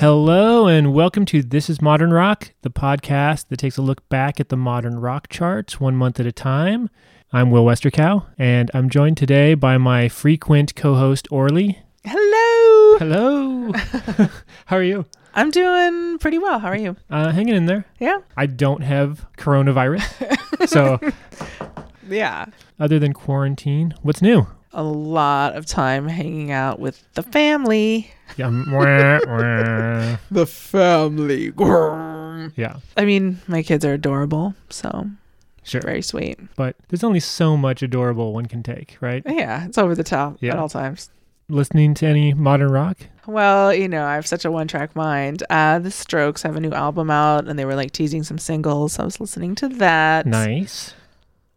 Hello, and welcome to This is Modern Rock, the podcast that takes a look back at the modern rock charts one month at a time. I'm Will Westercow, and I'm joined today by my frequent co host, Orly. Hello. Hello. How are you? I'm doing pretty well. How are you? Uh, hanging in there. Yeah. I don't have coronavirus. so, Yeah. other than quarantine, what's new? A lot of time hanging out with the family. Yeah. mwah, mwah. The family. yeah, I mean, my kids are adorable, so sure. very sweet. But there's only so much adorable one can take, right? Yeah, it's over the top Yeah. at all times. Listening to any modern rock? Well, you know, I have such a one track mind. Uh, the Strokes have a new album out and they were like teasing some singles. So I was listening to that. Nice.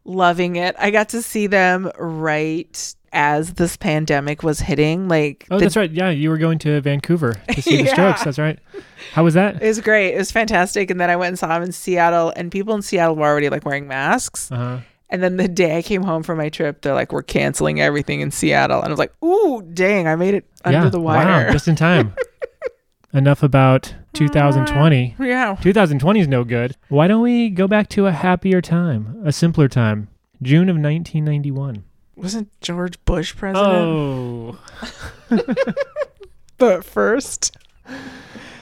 Loving it. I got to see them right as this pandemic was hitting. Like, Oh, the that's right. Yeah, you were going to Vancouver to see the Yeah. Strokes. That's right. How was that? It was great. It was fantastic. And then I went and saw him in Seattle, and people in Seattle were already like wearing masks. Uh huh. And then the day I came home from my trip, they're like, we're canceling everything in Seattle. And I was like, ooh, dang, I made it under yeah. the wire. Wow, just in time. Enough about 2020. yeah. 2020 is no good. Why don't we go back to a happier time, a simpler time? June of 1991. Wasn't George Bush president? Oh, The first.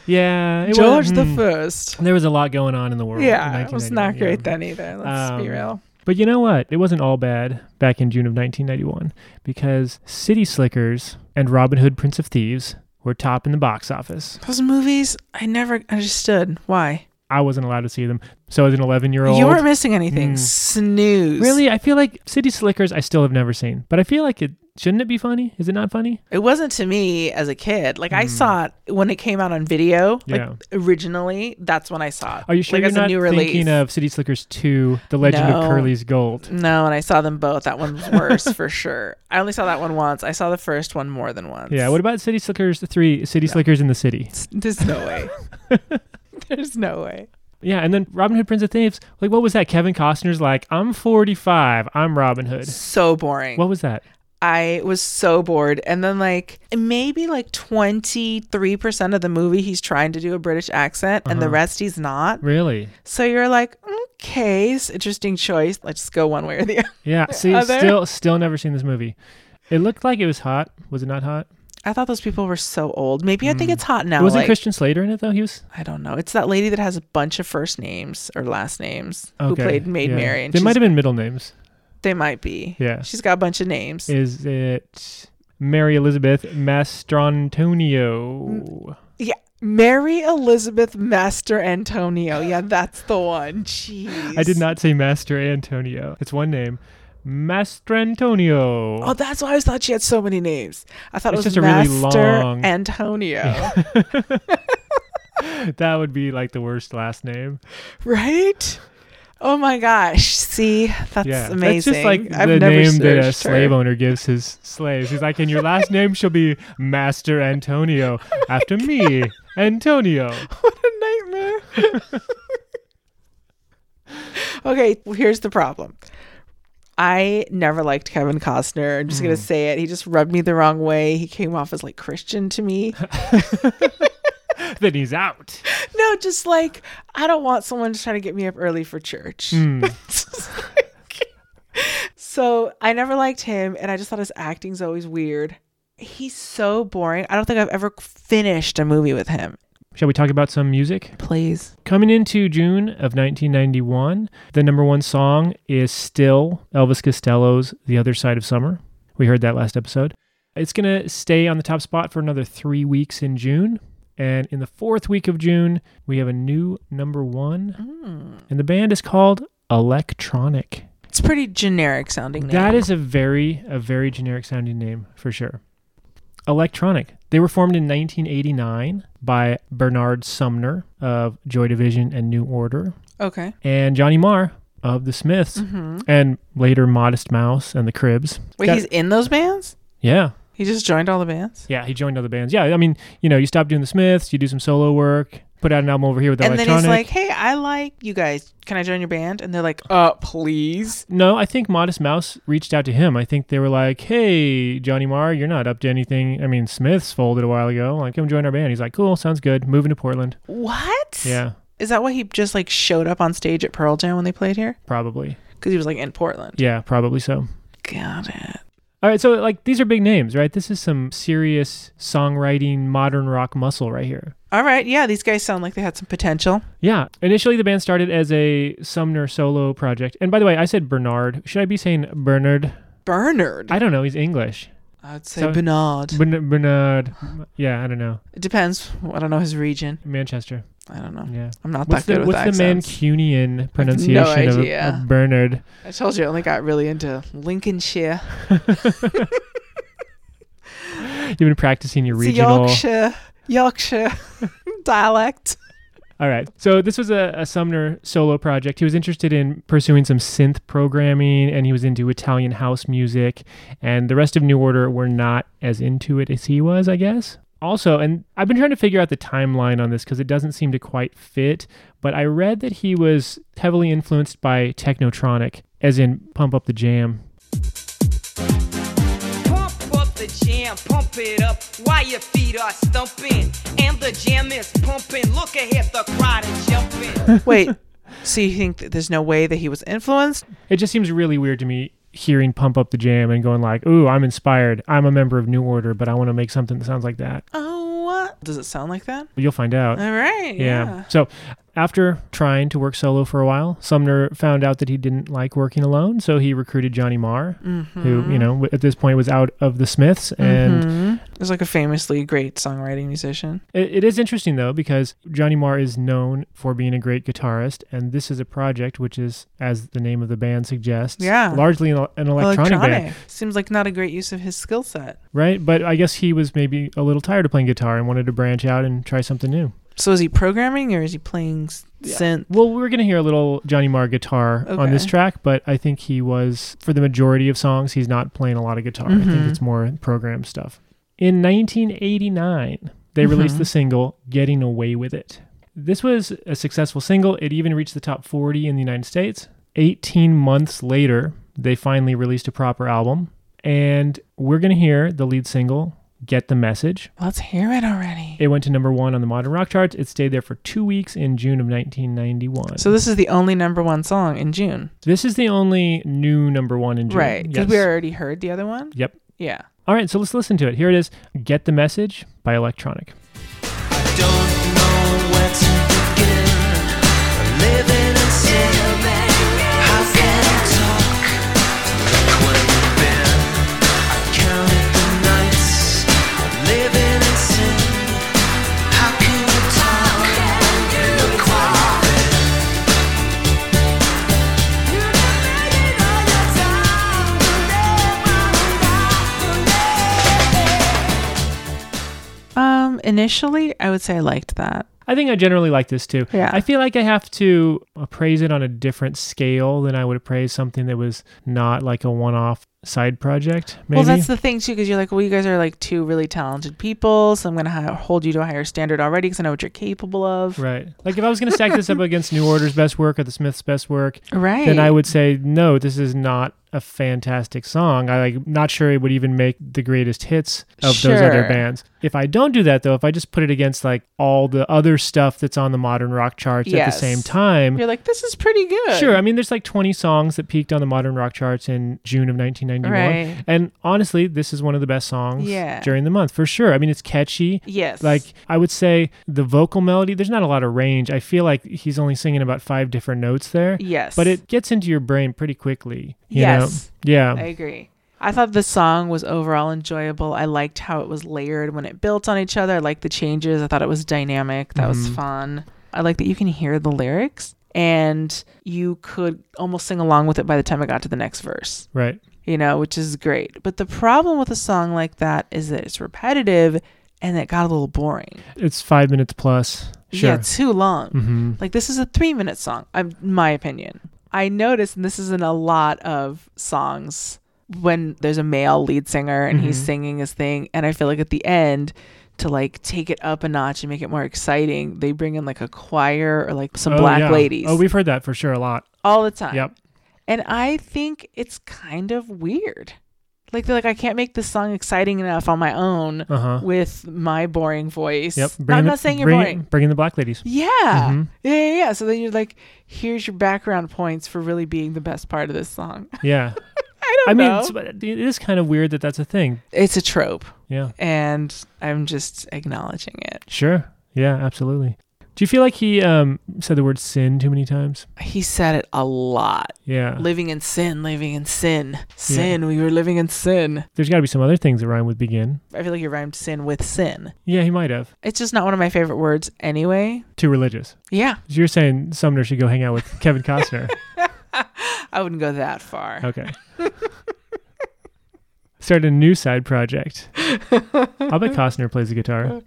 yeah. it George was- the hmm. first. There was a lot going on in the world. Yeah, it was not great yeah. then either. Let's be Um, real. But you know what? It wasn't all bad back in June of 1991 because City Slickers and Robin Hood Prince of Thieves were top in the box office. Those movies, I never understood why. I wasn't allowed to see them. So as an 11 year old. You weren't missing anything. Mm. Snooze. Really? I feel like City Slickers I still have never seen. But I feel like it shouldn't it be funny? Is it not funny? It wasn't to me as a kid. Like I Mm. saw it when it came out on video. Like Yeah. originally, that's when I saw it. Are you sure like you're as not a new thinking release. of City Slickers 2, The Legend of Curly's Gold? No, and I saw them both. That one was worse for sure. I only saw that one once. I saw the first one more than once. Yeah, what about City Slickers 3, City Slickers in the City? There's no way. There's no way. Yeah, and then Robin Hood Prince of Thieves, like what was that? Kevin Costner's like, I'm 45, I'm Robin Hood. So boring. What was that? I was so bored. And then like maybe like 23% of the movie he's trying to do a British accent and the Uh-huh. rest he's not. Really? So you're like, okay, it's interesting choice. Let's go one way or the other. Yeah, see, Are there? still still never seen this movie. It looked like it was hot. Was it not hot? I thought those people were so old. Maybe I think Mm. it's hot now. Wasn't like- Christian Slater in it though? He was I don't know. It's that lady that has a bunch of first names or last names who okay. played Maid yeah. Mary. And They she's- might have been middle names. They might be. Yeah. She's got a bunch of names. Is it Mary Elizabeth Mastrantonio? yeah. Mary Elizabeth Master Antonio. Yeah, that's the one. Jeez. I did not say Master Antonio. It's one name. Mastrantonio. Oh, that's why I thought she had so many names. I thought It's it was just a really Master long- Antonio. that would be like the worst last name. right? Oh my gosh. See, that's yeah, amazing. That's just like I've the never name that a searched her. slave owner gives his slaves. He's like, and your last name shall be Master Antonio after me, Antonio. What a nightmare. okay, well, here's the problem. I never liked Kevin Costner. I'm just going Mm. to say it. He just rubbed me the wrong way. He came off as like Christian to me. then he's out. no, just like, I don't want someone just trying to get me up early for church. Just like- so I never liked him, and I just thought his acting's always weird. He's so boring. I don't think I've ever finished a movie with him. Shall we talk about some music? Please. Coming into June of 1991, the number one song is still Elvis Costello's The Other Side of Summer. We heard that last episode. It's going to stay on the top spot for another three weeks in June. And in the fourth week of June, we have a new number one. Mm. And the band is called Electronic. It's pretty generic sounding name. That is a very, a very generic sounding name for sure. Electronic. They were formed in 1989 by Bernard Sumner of Joy Division and New Order okay. and Johnny Marr of the Smiths hmm and later Modest Mouse and the Cribs. Wait, Got- he's in those bands? Yeah. He just joined all the bands? Yeah, he joined all the bands. Yeah, I mean, you know, you stop doing the Smiths, you do some solo work, put out an album over here with that. and then electronic. he's like, "Hey, I like you guys. Can I join your band?" And they're like, "Uh, please." no, I think Modest Mouse reached out to him. I think they were like, "Hey, Johnny Marr, you're not up to anything. I mean, Smiths folded a while ago. Like, come join our band." He's like, "Cool, sounds good. Moving to Portland." What? Yeah, Is that why he just like showed up on stage at Pearl Jam when they played here? probably. Because he was like in Portland. Yeah, probably so. Got it. All right, so like these are big names, right? This is some serious songwriting, modern rock muscle right here. All right. Yeah, these guys sound like they had some potential. Yeah. Initially, the band started as a Sumner solo project. And by the way, I said Bernard. Should I be saying Bernard? Bernard. I don't know. He's English. I'd say So- Bernard. Bern- Bernard. Yeah, I don't know. It depends. I don't know his region. Manchester. I don't know. Yeah. I'm not What's that the good with what's the accents. Mancunian pronunciation of, of Bernard? I told you I only got really into Lincolnshire. You've been practicing your It's regional. Yorkshire, Yorkshire dialect. All right. So this was a, a Sumner solo project. He was interested in pursuing some synth programming and he was into Italian house music. And the rest of New Order were not as into it as he was, I guess. Also, and I've been trying to figure out the timeline on this because it doesn't seem to quite fit, but I read that he was heavily influenced by Technotronic, as in Pump Up the Jam. Pump up the jam, pump it up while your feet are stumping. And the jam is pumping. Look ahead, the crowd is jumping. Wait, so you think that there's no way that he was influenced? It just seems really weird to me hearing Pump Up the Jam and going like, ooh, I'm inspired. I'm a member of New Order, but I want to make something that sounds like that. Oh, what? Does it sound like that? You'll find out. All right. Yeah. Yeah. So after trying to work solo for a while, Sumner found out that he didn't like working alone, so he recruited Johnny Marr, Mm-hmm. who, you know, at this point was out of the Smiths. And Mhm. He's like a famously great songwriting musician. it, it is interesting, though, because Johnny Marr is known for being a great guitarist, and this is a project which is, as the name of the band suggests, Yeah. largely an, an electronic, band, Seems like not a great use of his skill set. right? But I guess he was maybe a little tired of playing guitar and wanted to branch out and try something new. So is he programming or is he playing s- Yeah. synth? Well, we're going to hear a little Johnny Marr guitar on this track, but I think he was, for the majority of songs, he's not playing a lot of guitar. I think Mhm. it's more program stuff. In 1989, they released Mhm. the single Getting Away with It. This was a successful single. It even reached the top 40 in the United States. 18 months later, they finally released a proper album. And we're going to hear the lead single, Get the Message. Let's hear it already. It went to number one on the modern rock charts. It stayed there for two weeks in June of 1991. So this is the only number one song in June. This is the only new number one in June. Right. Because Yes. we already heard the other one. Yep. Yeah. All right, so let's listen to it. Here it is Get the Message by Electronic. Initially, I would say I liked that. I think I generally like this too. Yeah. I feel like I have to appraise it on a different scale than I would appraise something that was not like a one off side project. Maybe. Well, that's the thing too, because you're like, well, you guys are like two really talented people, so I'm gonna hi- hold you to a higher standard already because I know what you're capable of. Right. Like if I was going to stack this up against New Order's best work or the Smiths' best work, Right. then I would say no, this is not a fantastic song. I like not sure it would even make the greatest hits of those other bands. If I don't do that though, if I just put it against like all the other stuff that's on the modern rock charts at the same time, You're like, this is pretty good. Sure. I mean, there's like 20 songs that peaked on the modern rock charts in June of 1991. Right. And honestly, this is one of the best songs Yeah. during the month for sure. I mean, it's catchy. Yes. Like, I would say the vocal melody, there's not a lot of range. I feel like he's only singing about five different notes there. Yes. But it gets into your brain pretty quickly. You Yes. Know? Yeah. I agree. I thought the song was overall enjoyable. I liked how it was layered when it built on each other. I liked the changes. I thought it was dynamic. That was Mhm. fun. I like that you can hear the lyrics and you could almost sing along with it by the time I got to the next verse, right. You know, which is great. But the problem with a song like that is that it's repetitive and it got a little boring. It's five minutes plus. Sure. Yeah, too long. hmm Like this is a three minute song, I'm my opinion. I noticed, and this is in a lot of songs when there's a male lead singer and he's Mhm. singing his thing, and I feel like at the end, to like take it up a notch and make it more exciting, they bring in like a choir or like some Oh, black yeah. ladies Oh, we've heard that for sure a lot. all the time. Yep. And I think it's kind of weird. Like they're like, I can't make this song exciting enough on my own Uh huh. with my boring voice. Yep. I'm Bringing not saying you're bringing- boring. Bringing the black ladies. Yeah. Mhm. yeah. Yeah, yeah. So then you're like, here's your background points for really being the best part of this song. Yeah. I I don't mean, know. it's, but it is kind of weird that that's a thing. it's a trope. Yeah. And I'm just acknowledging it. Sure. Yeah, absolutely. Do you feel like he um, said the word sin too many times? He said it a lot. Yeah. Living in sin, living in sin. Sin, we were living in sin. There's got to be some other things that rhyme with begin. I feel like you rhymed sin with sin. Yeah, he might have. It's just not one of my favorite words anyway. Too religious. Yeah. So you're saying Sumner should go hang out with Kevin Costner. I wouldn't go that far. Okay. Start a new side project. I'll bet Costner plays the guitar.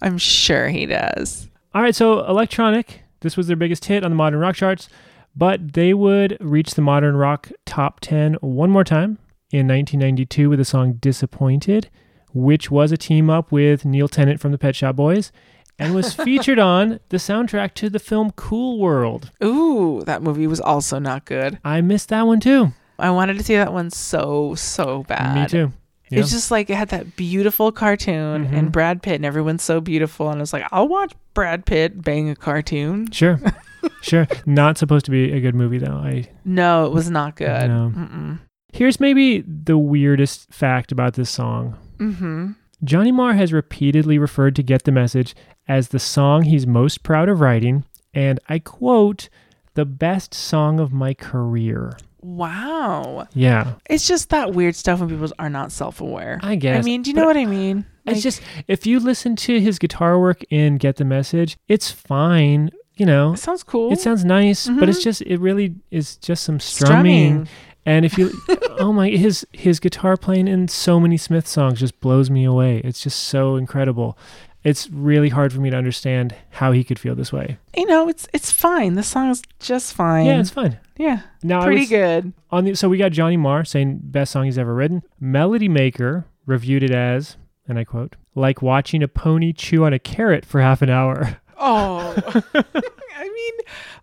I'm sure he does. All right, so electronic. This was their biggest hit on the modern rock charts, but they would reach the modern rock top 10 one more time in 1992 with the song Disappointed, which was a team up with Neil Tennant from the Pet Shop Boys and was featured on the soundtrack to the film Cool World. Ooh, that movie was also not good. I missed that one too. I wanted to see that one so, so bad. Me too. Yeah. It's just like it had that beautiful cartoon Mhm. and Brad Pitt, and everyone's so beautiful. And I was like, I'll watch Brad Pitt bang a cartoon. Sure. sure. Not supposed to be a good movie though. I No, it was not good. No. Here's maybe the weirdest fact about this song. Mm-hmm. Johnny Marr has repeatedly referred to Get the Message as the song he's most proud of writing, and I quote, the best song of my career. Wow. Yeah. It's just that weird stuff when people are not self aware. I guess. I mean, do you know what I mean? It's just if you listen to his guitar work in Get the Message, it's fine. You know, it sounds cool. it sounds nice, but it's Mhm. just it really is just some strumming. strumming. And if you, oh my, his his guitar playing in so many Smith songs just blows me away. It's just so incredible. It's really hard for me to understand how he could feel this way. You know, it's it's fine. The song is just fine. Yeah, it's fine. Yeah, Now pretty was- good. On the, so we got Johnny Marr saying best song he's ever written. Melody Maker reviewed it as, and I quote, like watching a pony chew on a carrot for half an hour. Oh, I mean,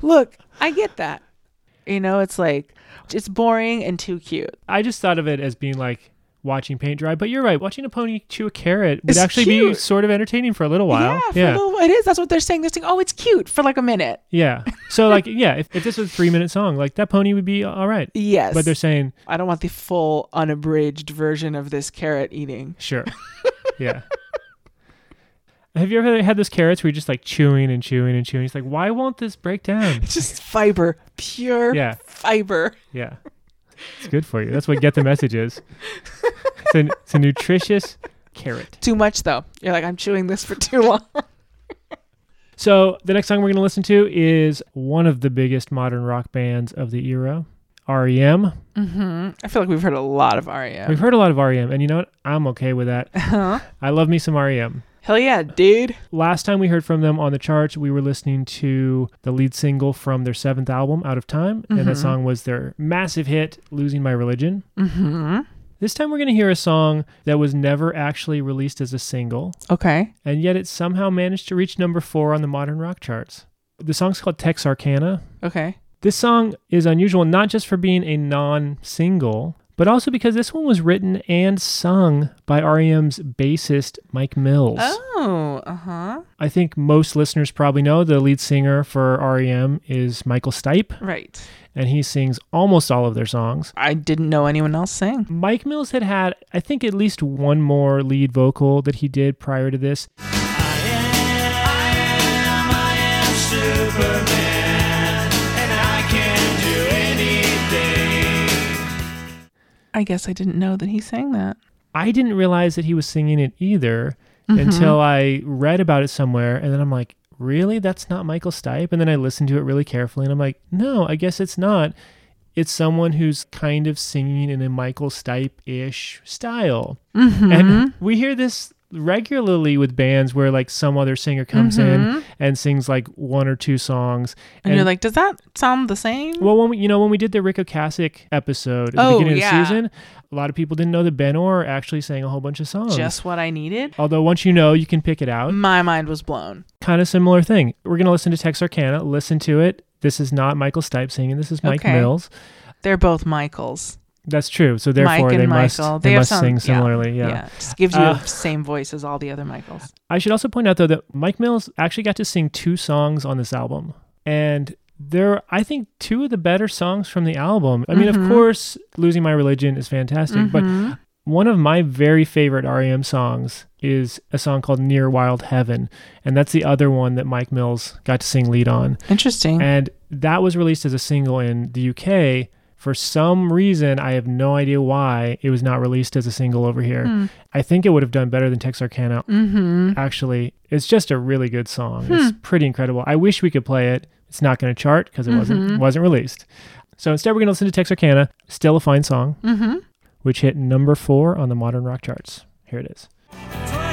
look, I get that. You know, it's like it's boring and too cute. I just thought of it as being like watching paint dry, but you're right. Watching a pony chew a carrot would It's actually be sort of entertaining for a little while. Yeah, for yeah. A little, it is. That's what they're saying. They're saying, oh, it's cute for like a minute. Yeah. So like yeah, if, if this was a three minute song, like that pony would be all right. Yes, But they're saying I don't want the full unabridged version of this carrot eating. sure. yeah. Have you ever had those carrots where you're just like chewing and chewing and chewing? It's like, why won't this break down? It's just fiber, pure Yeah. fiber. Yeah. It's good for you. That's what get the message is. It's a, it's a nutritious carrot. Too much though. You're like, I'm chewing this for too long. So the next song we're going to listen to is one of the biggest modern rock bands of the era, REM. hmm I feel like we've heard a lot of REM. We've heard a lot of REM, and you know what? I'm okay with that. Huh? I love me some REM. Hell yeah, dude. Last time we heard from them on the charts, we were listening to the lead single from their seventh album, Out of Time, and that Mhm. song was their massive hit, Losing My Religion. Mm-hmm. This time we're going to hear a song that was never actually released as a single, Okay. and yet it somehow managed to reach number four on the modern rock charts. The song's called Texarkana. Okay. This song is unusual not just for being a non single, but also because this one was written and sung by REM's bassist, Mike Mills. Oh, uh huh. I think most listeners probably know the lead singer for REM is Michael Stipe, Right. and he sings almost all of their songs. I didn't know anyone else sang. Mike Mills had had, I think, at least one more lead vocal that he did prior to this. I guess I didn't know that he sang that. I didn't realize that he was singing it either Mm-hmm. until I read about it somewhere, and then I'm like, really? That's not Michael Stipe? And then I listened to it really carefully, and I'm like, no, I guess it's not. It's someone who's kind of singing in a Michael Stipe ish style. Mm-hmm. And we hear this regularly with bands where like some other singer comes in and sings like one or two songs. Mm-hmm. And, you're like, does that sound the same? well, when we, you know, when we did the Ric Ocasek episode at the Oh, beginning yeah. of the season, a lot of people didn't know that Ben Orr actually sang a whole bunch of songs. Just what I needed. Although once you know, you can pick it out. My mind was blown. Kind of similar thing. We're gonna listen to Texarkana. Listen to it. This is not Michael Stipe singing. This is Mike Okay. Mills. They're both Michaels. That's true. So therefore, they must Michael. they, have must some- sing yeah, similarly. Yeah. Just gives you Uh, the same voice as all the other Michaels. I should also point out though that Mike Mills actually got to sing two songs on this album, and they're I think two of the better songs from the album. I mean, Mhm. of course, "Losing My Religion" is fantastic, but Mhm. one of my very favorite REM songs is a song called "Near Wild Heaven," and that's the other one that Mike Mills got to sing lead on. Interesting. And that was released as a single in the UK. For some reason, I have no idea why it was not released as a single over here. Hmm. I think it would have done better than Texarkana. mm-hmm. Actually, it's just a really good song. It's Hmm. pretty incredible. I wish we could play it. It's not going to chart because it wasn't Mhm. wasn't released. So instead, we're going to listen to Texarkana. Still a fine song, Mm-hmm. which hit number four on the modern rock charts. Here it is.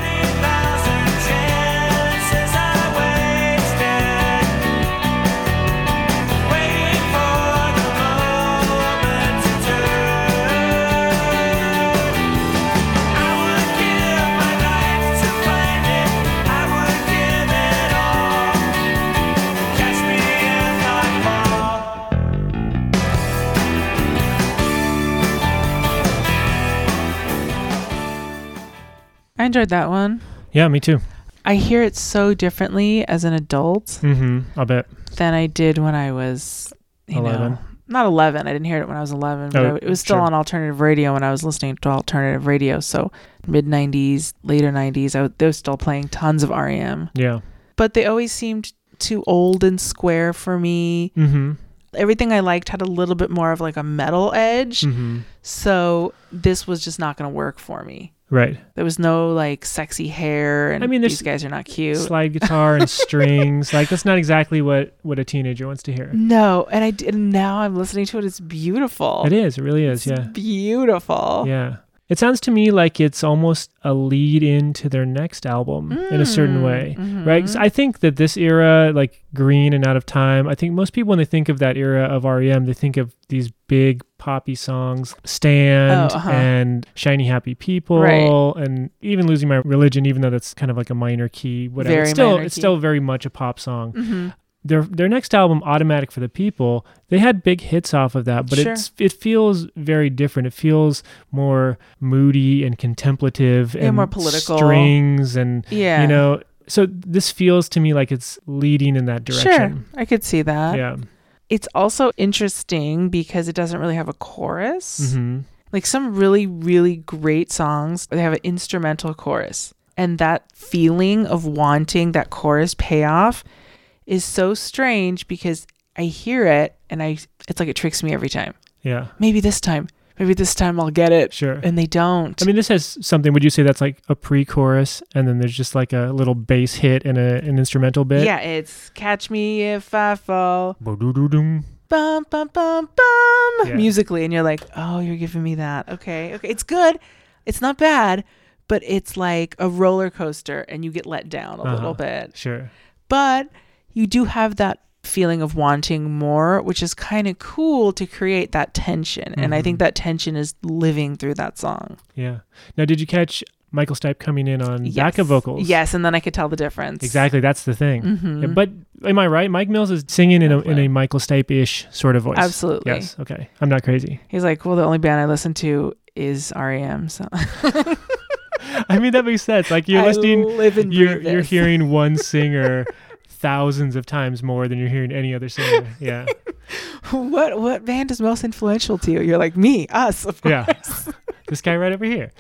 I enjoyed that one. Yeah, me too. I hear it so differently as an adult Mm-hmm. I'll bet. than I did when I was, you 11. know, not 11. I didn't hear it when I was 11, but Oh, I- it was still sure. on alternative radio when I was listening to alternative radio. So mid 90s, later 90s, I, w- they were still playing tons of REM. Yeah. But they always seemed too old and square for me. Mm-hmm. Everything I liked had a little bit more of like a metal edge. Mm-hmm. So this was just not going to work for me. Right. There was no like sexy hair, and I mean, these guys are not cute. Slide guitar and strings. Like that's not exactly what what a teenager wants to hear. No, and I did. Now I'm listening to it. It's beautiful. It is. It really is. It's Yeah. beautiful. Yeah. It sounds to me like it's almost a lead into their next album in a certain Mm, way. mhm. Right? I think that this era, like Green and Out of Time, I think most people, when they think of that era of REM, they think of these big poppy songs, Stand Oh, uh-huh. and Shiny Happy People, Right. and even Losing My Religion, even though that's kind of like a minor key, whatever. Very it's still, it's key. still very much a pop song. hmm Their their next album, Automatic for the People, they had big hits off of that, but Sure. it's it feels very different. It feels more moody and contemplative Yeah, and more political. strings and Yeah. you know. So this feels to me like it's leading in that direction Sure. I could see that. Yeah. It's also interesting because it doesn't really have a chorus. hmm Like some really, really great songs, they have an instrumental chorus. And that feeling of wanting that chorus payoff is so strange because I hear it and I it's like it tricks me every time. Yeah. Maybe this time. Maybe this time I'll get it. Sure. And they don't. I mean, this has something. Would you say that's like a pre-chorus, and then there's just like a little bass hit and a, an instrumental bit? yeah, it's Catch Me If I Fall. Ba-doo-doo-dum. Bum bum bum bum Yeah. musically and you're like, "Oh, you're giving me that." Okay. Okay. It's good. It's not bad, but it's like a roller coaster and you get let down a Uh-huh. little bit. Sure. But you do have that feeling of wanting more, which is kind of cool to create that tension. And I think Mhm. that tension is living through that song. Yeah. Now, did you catch Michael Stipe coming in on Yes. backup vocals? Yes, and then I could tell the difference. Exactly. That's the thing. Mhm. Yeah, but am I right? Mike Mills is singing in a, in a Michael Stipe-ish sort of voice. Absolutely. Yes. Okay. I'm not crazy. He's like, "Well, the only band I listen to is REM." So I mean, that makes sense. Like you're I listening, you're breathe you're hearing one singer thousands of times more than you're hearing any other singer. Yeah. what what band is most influential to you? You're like me, us, of Yeah. this guy right over here.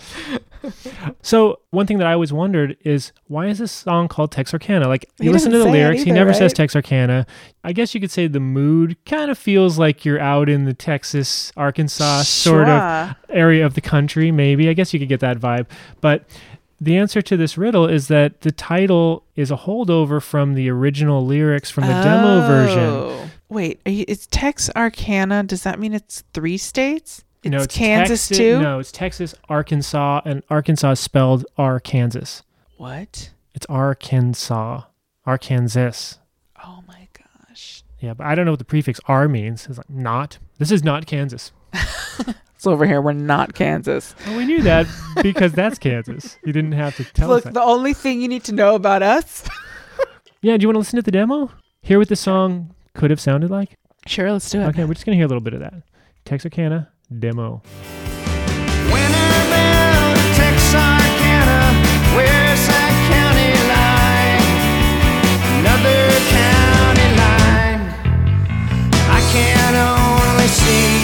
So one thing that I always wondered is why is this song called Texarkana? Like He you listen to the lyrics, he either, never says? Texarkana. I guess you could say the mood kind of feels like you're out in the Texas, Arkansas sort of area of the country, maybe. I guess you could get that vibe. But the answer to this riddle is that the title is a holdover from the original lyrics from the demo oh. version. Oh. Wait, you, it's Tex Arcana. Does that mean it's three states? no, It's Kansas Texas, too? No, it's Texas, Arkansas, and Arkansas is spelled Arkansas. What? It's Arkansas, Arkansas. Oh my gosh. Yeah, but I don't know what the prefix R means. It's like not. This is not Kansas. So over here, we're not Kansas. Well, we knew that because that's Kansas. You didn't have to tell us Look, the only thing you need to know about us. Yeah, do you want to listen to the demo? Hear what the song could have sounded like? Sure, let's do it. Okay, we're just gonna hear a little bit of that. Texarkana demo. Winterbound, Texarkana, where's that county line? Another county line. I can only see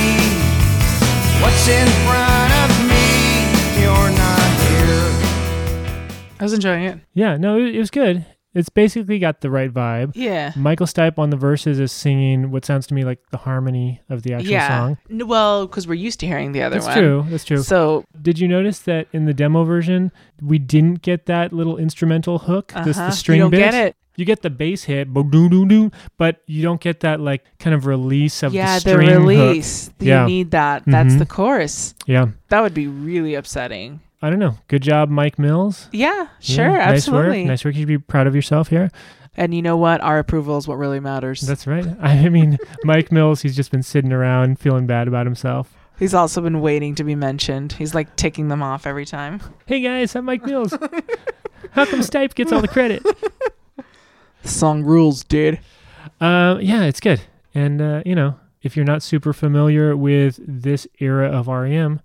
what's in front of me. You're not here. I was enjoying it. Yeah, no, it, it was good. It's basically got the right vibe. Yeah. Michael Stipe on the verses is singing what sounds to me like the harmony of the actual yeah. song. N- Well, because we're used to hearing the other That's one. That's true. That's true. So Did you notice that in the demo version we didn't get that little instrumental hook, this uh-huh. the string you don't bit? get it. You get the bass hit, but you don't get that like kind of release of Yeah, the the, string hook. release. You Yeah. need that. That's Mhm. the chorus. Yeah, That would be really upsetting. I don't know. Good job, Mike Mills. Yeah, Yeah, sure, Nice absolutely. work. Nice work. You should be proud of yourself here. And you know what? Our approval is what really matters. That's right. I mean, Mike Mills, he's just been sitting around feeling bad about himself. He's also been waiting to be mentioned. He's like ticking them off every time. Hey guys, I'm Mike Mills. How come Stipe gets all the credit? The song rules, dude. Uh, yeah, it's good. And, uh, you know, if you're not super familiar with this era of REM,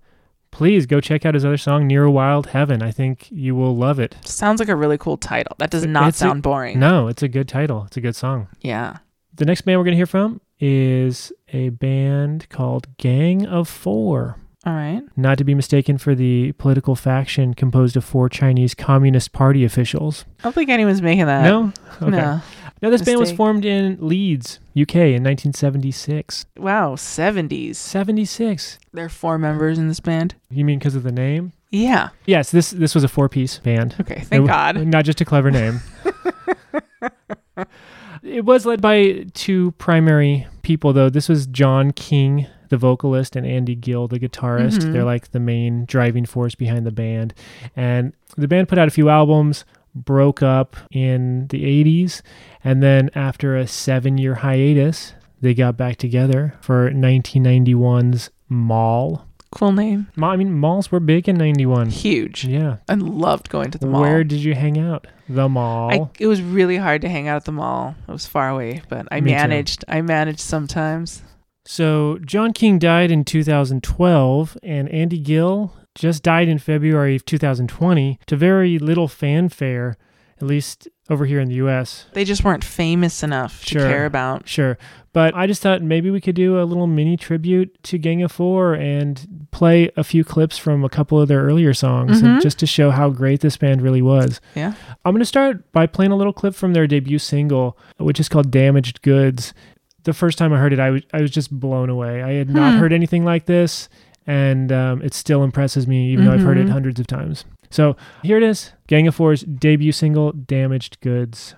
please go check out his other song, Near Wild Heaven. I think you will love it. Sounds like a really cool title. That does not It's a- sound boring. No, it's a good title. It's a good song. Yeah. The next band we're going to hear from is a band called Gang of Four. All right. Not to be mistaken for the political faction composed of four Chinese Communist Party officials. I don't think anyone's making that. no? Okay. No. Now, this band was formed in Leeds, UK in 1976. Wow. 70s. 76. There are four members in this band. You mean because of the name? Yeah. Yes, this this was a four-piece band. Okay. Thank It- God. Not just a clever name. it was led by two primary people, though. This was John King, the vocalist, and Andy Gill, the guitarist. Mhm. They're like the main driving force behind the band. And the band put out a few albums, broke up in the 80s, and then after a seven year hiatus, they got back together for 1991's Mall. Cool name. Ma- I mean, malls were big in 91. Huge. Yeah. I loved going to the mall. Where did you hang out? The mall. I, it was really hard to hang out at the mall. It was far away, but I Me too. managed. I managed sometimes. So John King died in 2012, and Andy Gill just died in February of 2020 to very little fanfare, at least over here in the U.S. They just weren't famous enough Sure. to care about. Sure, but I just thought maybe we could do a little mini tribute to Gang of Four and play a few clips from a couple of their earlier songs, and Mhm. just to show how great this band really was. Yeah. I'm going to start by playing a little clip from their debut single, which is called Damaged Goods. The first time I heard it, I was, I was just blown away. I had not Hmm. heard anything like this, and um, it still impresses me, even though I've heard it Mhm. hundreds of times. So here it is Gang of Four's debut single, Damaged Goods.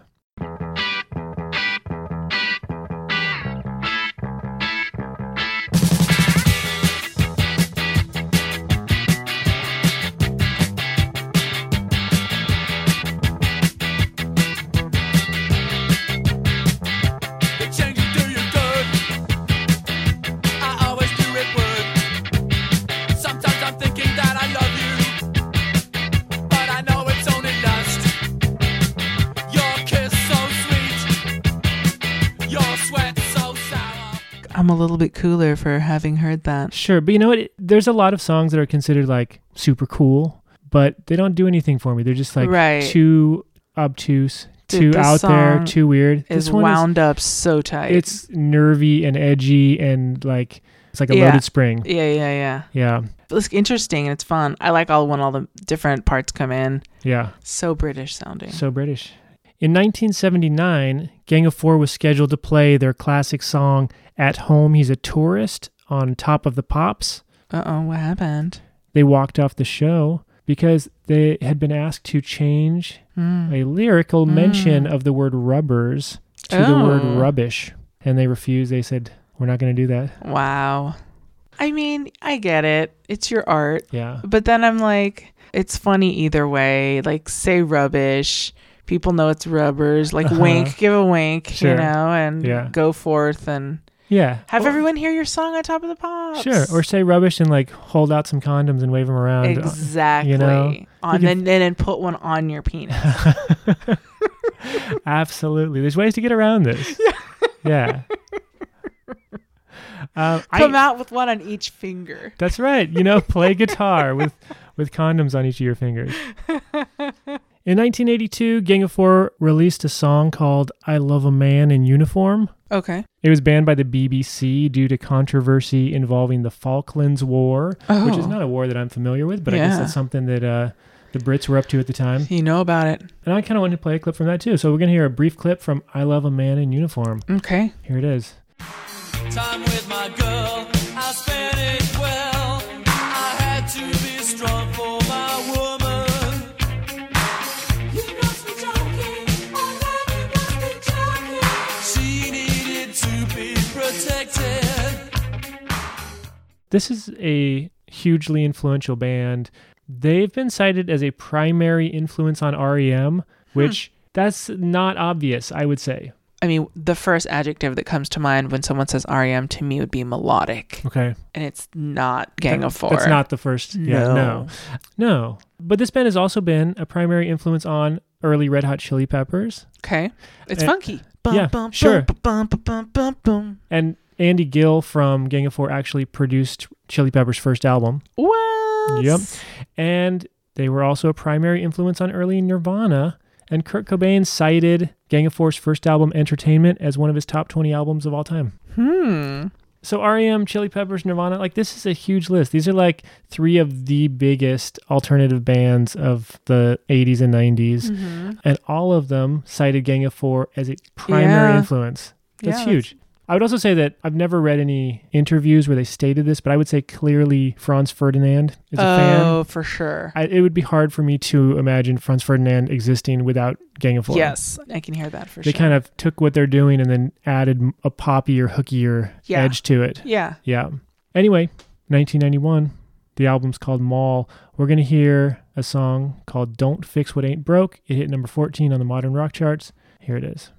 Cooler for having heard that. Sure, but you know what? It- There's a lot of songs that are considered like super cool, but they don't do anything for me. They're just like Right. too obtuse, Dude, too out there, too weird. Is this one wound up so tight. it's nervy and edgy and like it's like a Yeah. loaded spring. yeah, yeah, yeah. Yeah, It's interesting and it's fun. I like all when all the different parts come in. yeah. So British sounding. So British. In 1979, Gang of Four was scheduled to play their classic song "At Home He's a Tourist" on Top of the Pops. uh oh, what happened? They walked off the show because they had been asked to change Hmm. a lyrical mention Mm. of the word rubbers to the word Oh. rubbish. And they refused. They said, We're not going to do that. Wow. I mean, I get it. It's your art. Yeah. But then I'm like, it's funny either way. Like, say rubbish. People know it's rubbers. Like, Uh-huh. wink, give a wink, Sure. you know, and Yeah. go forth and Yeah. have Or- everyone hear your song on top of the pops. Sure. Or say rubbish and like hold out some condoms and wave them around. exactly. know, on you can- then, and then put one on your penis. Absolutely. There's ways to get around this. Yeah. Um, Come I, out with one on each finger. that's right. You know, play guitar with with condoms on each of your fingers. In 1982, Gang of Four released a song called "I Love a Man in Uniform." Okay. It was banned by the BBC due to controversy involving the Falklands War, which is Oh. not a war that I'm familiar with, but I guess Yeah. that's something that uh, the Brits were up to at the time. You know about it. And I kind of wanted to play a clip from that too. So we're going to hear a brief clip from I Love a Man in Uniform. Okay. Here it is. This is a hugely influential band. They've been cited as a primary influence on REM, which that's not obvious, I would say. I mean, the first adjective that comes to mind when someone says REM to me would be melodic, Okay. and it's not Gang of Four. That's not the first. Yeah, no. No. No. But this band has also been a primary influence on early Red Hot Chili Peppers. okay. It's Uh, funky. yeah, sure. Bum, bum, bum, bum, bum. And Andy Gill from Gang of Four actually produced Chili Peppers' first album. What? Yep. And they were also a primary influence on early Nirvana. And Kurt Cobain cited Gang of Four's first album, Entertainment, as one of his top 20 albums of all time. Hmm. So REM, Chili Peppers, Nirvana, like this is a huge list. These are like three of the biggest alternative bands of the 80s and 90s. Mm-hmm. And all of them cited Gang of Four as a primary Yeah. influence. That's Yeah, huge. I would also say that I've never read any interviews where they stated this, but I would say clearly Franz Ferdinand is a fan. Oh, for sure. I, it would be hard for me to imagine Franz Ferdinand existing without Gang of Four. Yes, I can hear that for They sure. They kind of took what they're doing and then added m- a poppier, hookier Yeah. edge to it. Yeah. Yeah. Anyway, 1991, the album's called Mall. We're going to hear a song called Don't Fix What Ain't Broke. It hit number 14 on the modern rock charts. Here it is.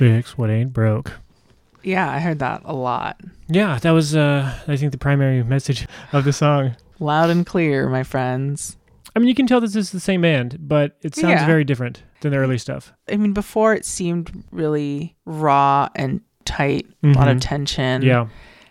Fix what ain't Broke. Yeah, I heard that a lot. Yeah, that was, uh, I think, the primary message of the song. Loud and clear, my friends. I mean, you can tell this is the same band, but it sounds Yeah. very different than the early stuff. I mean, before it seemed really raw and tight, a lot of Mhm. tension. Yeah.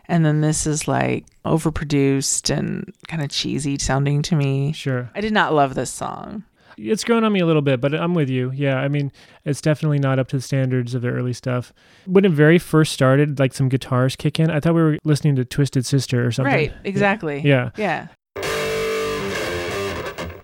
And then this is like overproduced and kind of cheesy sounding to me. Sure. I did not love this song. It's grown on me a little bit, but I'm with you. Yeah, I mean, it's definitely not up to the standards of the early stuff. When it very first started, like some guitars kick in, I thought we were listening to Twisted Sister or something. Right, exactly. Yeah. Yeah.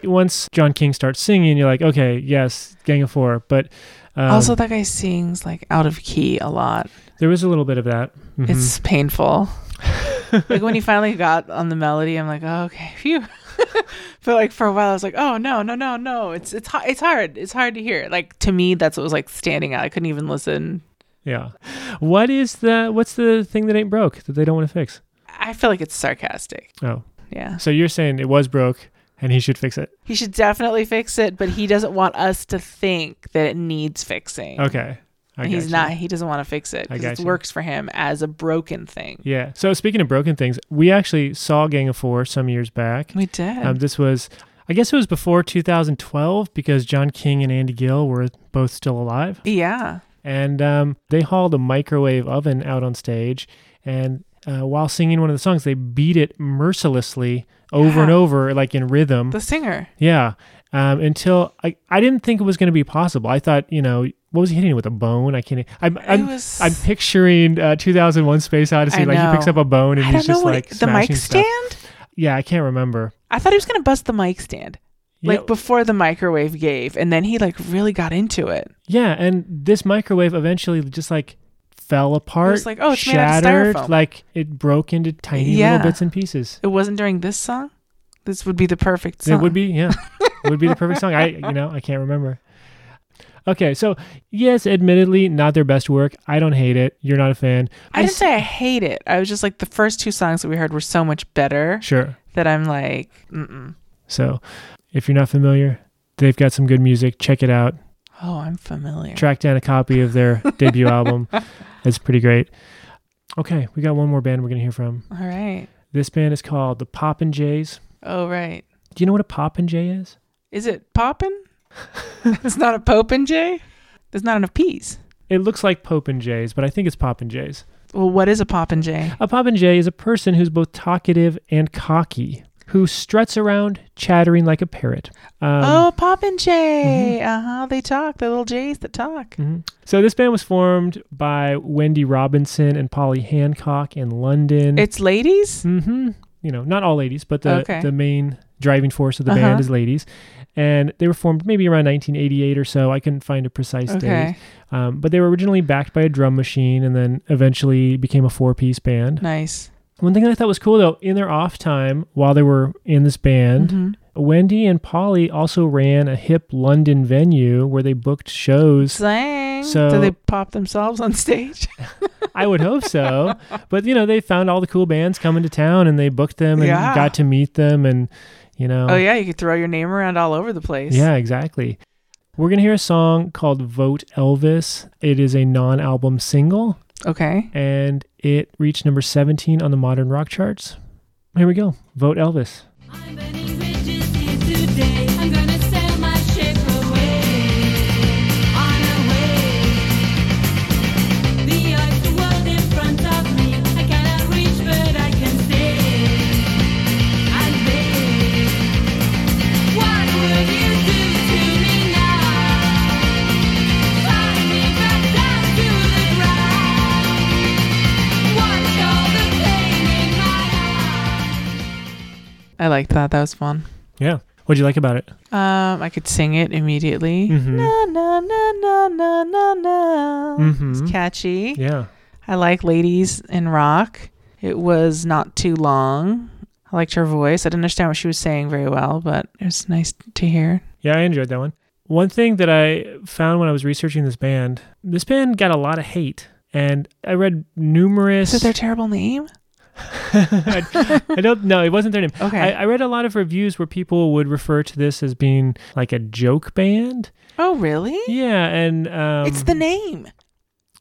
Once John King starts singing, you're like, okay, yes, Gang of Four. But um, also, that guy sings like out of key a lot. there was a little bit of that. Mhm. It's painful. like when he finally got on the melody, I'm like, oh, okay, phew. but like for a while, I was like, oh no, no, no, no. It's it's it's hard. It's hard to hear. Like to me, that's what was like standing out. I couldn't even listen. yeah. What is the what's the thing that ain't broke that they don't want to fix? I feel like it's sarcastic. Oh, Yeah. so you're saying it was broke and he should fix it? He should definitely fix it, but he doesn't want us to think that it needs fixing. Okay. I he's not. He doesn't want to fix it because it gotcha. works for him as a broken thing. Yeah. So speaking of broken things, we actually saw Gang of Four some years back. We did. Um, this was, I guess it was before 2012 because John King and Andy Gill were both still alive. yeah. And um, they hauled a microwave oven out on stage. And uh, while singing one of the songs, they beat it mercilessly over and over, like in rhythm. The singer. yeah. Um, until I, I didn't think it was going to be possible. I thought, you know, what was he hitting it with a bone? I can't. I'm I'm, was- I'm picturing uh, 2001: Space Odyssey. I like he picks up a bone and he's just what like the mic smashing stuff. stand. Yeah, I can't remember. I thought he was gonna bust the mic stand, like yeah, before the microwave gave, and then he like really got into it. yeah, and this microwave eventually just like fell apart. like, oh, it's made out of shattered, like it broke into tiny Yeah. little bits and pieces. It wasn't during this song. This would be the perfect song. It would be, yeah, it would be the perfect song. I, you know, I can't remember. Okay, so yes, admittedly, not their best work. I don't hate it. You're not a fan. I didn't s- say I hate it. I was just like the first two songs that we heard were so much better sure. that I'm like, mm-mm. So, if you're not familiar, they've got some good music. Check it out. oh, I'm familiar. Track down a copy of their debut album. It's pretty great. Okay, we got one more band we're gonna hear from. All right. This band is called the Popinjays. Oh, right. Do you know what a Popinjay is? Is it poppin'? it's not a popin' Jay. There's not enough P's. It looks like Popin' Jays, but I think it's Poppin' Jays. Well, what is a poppin' Jay? A Poppin' Jay is a person who's both talkative and cocky, who struts around chattering like a parrot. Um, oh, poppin' Jay. Uh huh. They talk. The little Jays that talk. mhm. So this band was formed by Wendy Robinson and Polly Hancock in London. It's ladies. hmm You know, not all ladies, but the Okay. the main driving force of the Uh-huh. band is ladies. And they were formed maybe around 1988 or so. I couldn't find a precise date. Um, but they were originally backed by a drum machine and then eventually became a four piece band. Nice. One thing that I thought was cool though, in their off time while they were in this band, Mhm. Wendy and Polly also ran a hip London venue where they booked shows. Slang. So- Do they pop themselves on stage? I would hope so. But you know, they found all the cool bands coming to town and they booked them and Yeah. got to meet them and you know oh yeah, you could throw your name around all over the place. Yeah, exactly. We're going to hear a song called Vote Elvis. It is a non album single Okay. and it reached number 17 on the modern rock charts. Here we go. Vote Elvis. I liked that. That was fun. Yeah. What'd you like about it? Um, I could sing it immediately. Mhm. Na na na na na na na. Mhm. It's catchy. Yeah. I like ladies in rock. It was not too long. I liked her voice. I didn't understand what she was saying very well, but it was nice to hear. Yeah, I enjoyed that one. One thing that I found when I was researching this band, this band got a lot of hate. And I read numerous. Is it their terrible name? I, I don't know. It wasn't their name. Okay. I, I read a lot of reviews where people would refer to this as being like a joke band. Oh, really? Yeah, and um, it's the name.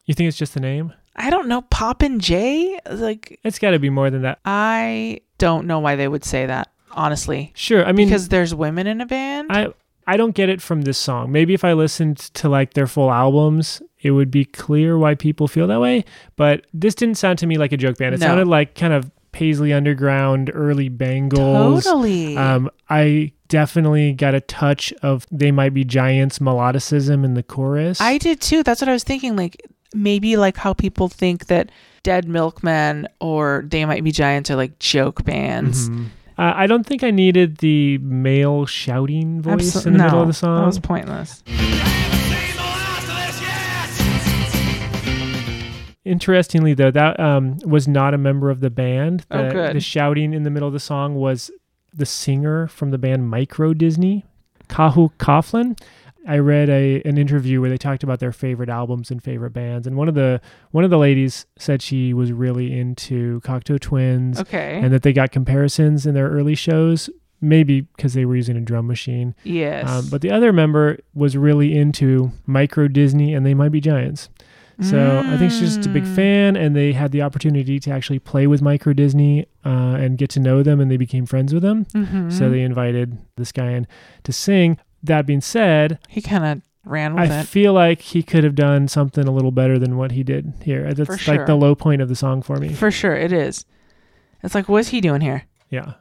You think it's just the name? I don't know. Poppin' J? Like, It's got to be more than that. I don't know why they would say that, honestly. Sure. I mean, because there's women in a band? I I don't get it from this song. Maybe if I listened to like their full albums, it would be clear why people feel that way. But this didn't sound to me like a joke band. It No. sounded like kind of Paisley Underground, early Bangles. totally. Um, I definitely got a touch of they might be giants melodicism in the chorus. I did too. That's what I was thinking. Like maybe like how people think that Dead Milkmen or They Might Be Giants are like joke bands. Mhm. Uh, I don't think I needed the male shouting voice Abso- in the no, middle of the song. That was pointless. Interestingly, though, that um, was not a member of the band. Oh, The, good. The shouting in the middle of the song was the singer from the band Micro Disney, Cathal Coughlan. I read a an interview where they talked about their favorite albums and favorite bands, and one of the one of the ladies said she was really into Cocteau Twins, Okay. and that they got comparisons in their early shows, maybe because they were using a drum machine. yes. Um, but the other member was really into Micro Disney, and they might be giants. So I think she's just a big Mm. fan, and they had the opportunity to actually play with Micro Disney uh, and get to know them, and they became friends with them. Mhm. So they invited this guy in to sing. That being said, he kind of ran with I it. feel like he could have done something a little better than what he did here. That's For like sure. the low point of the song for me. For sure, it is. It's like, what's he doing here? Yeah.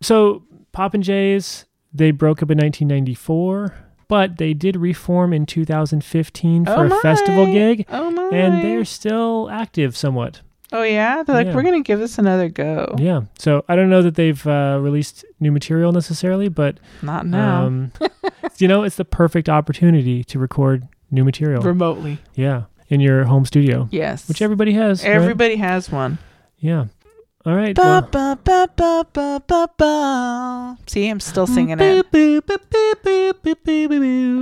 So Pop and Jays, they broke up in 1994. But they did reform in 2015 for Oh a festival gig, Oh my. and they're still active somewhat. Oh yeah. They're like, Yeah. we're gonna give this another go. Yeah. So I don't know that they've uh, released new material necessarily, but Not now. um, you know, it's the perfect opportunity to record new material. Remotely. yeah, in your home studio, Yes. which everybody has. right? Everybody has one. Yeah. All right. Ba, well- ba, ba. See, I'm still singing it.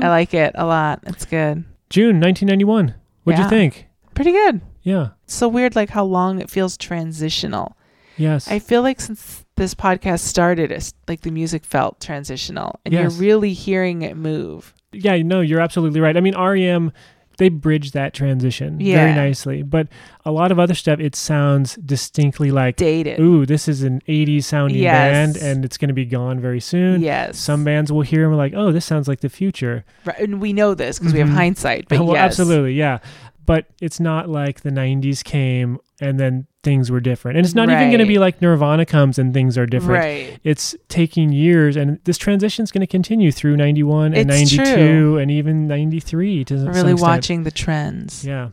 I like it a lot. It's good. June 1991. What'd Yeah. you think? Pretty good. Yeah. It's so weird, like how long it feels transitional. Yes. I feel like since this podcast started, it's like the music felt transitional, and Yes. you're really hearing it move. yeah. No, you're absolutely right. I mean, REM, they bridge that transition very nicely, but a lot of other stuff, it sounds distinctly like, Dated. ooh, this is an 80s sounding Yes. band, and it's going to be gone very soon. Yes. Some bands will hear and we're like, oh, this sounds like the future. Right, and we know this because we have Mhm. hindsight. But well, yes, absolutely, yeah. But it's not like the '90s came and then things were different, and it's not even going to be like Nirvana comes and things are different. Right. It's taking years, and this transition is going to continue through '91 and It's '92 true. and even '93 to some Really watching the trends. Yeah.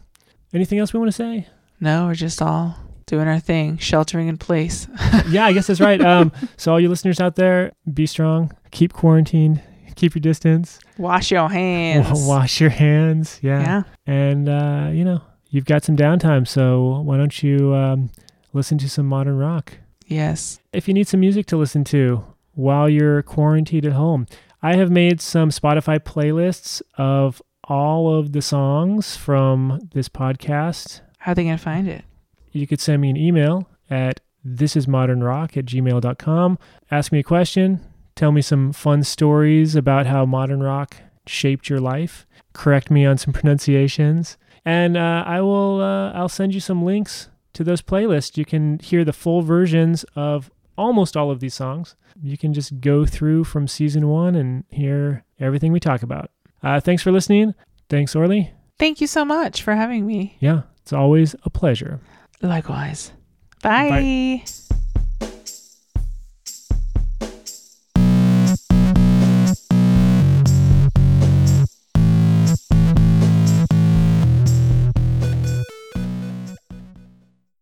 Anything else we want to say? No, we're just all doing our thing, sheltering in place. yeah, I guess that's right. Um, so all you listeners out there, be strong, keep quarantined, keep your distance, Wash your hands. wash your hands. Yeah. and uh, you know you've got some downtime so why don't you um, listen to some modern rock Yes. if you need some music to listen to while you're quarantined at home i have made some spotify playlists of all of the songs from this podcast How are they gonna find it? you could send me an email at thisismodernrock at gmail.com ask me a question tell me some fun stories about how modern rock shaped your life correct me on some pronunciations and uh, i will uh, i'll send you some links to those playlists you can hear the full versions of almost all of these songs you can just go through from season one and hear everything we talk about uh, thanks for listening thanks orly Thank you so much for having me. yeah it's always a pleasure Likewise. Bye. Bye.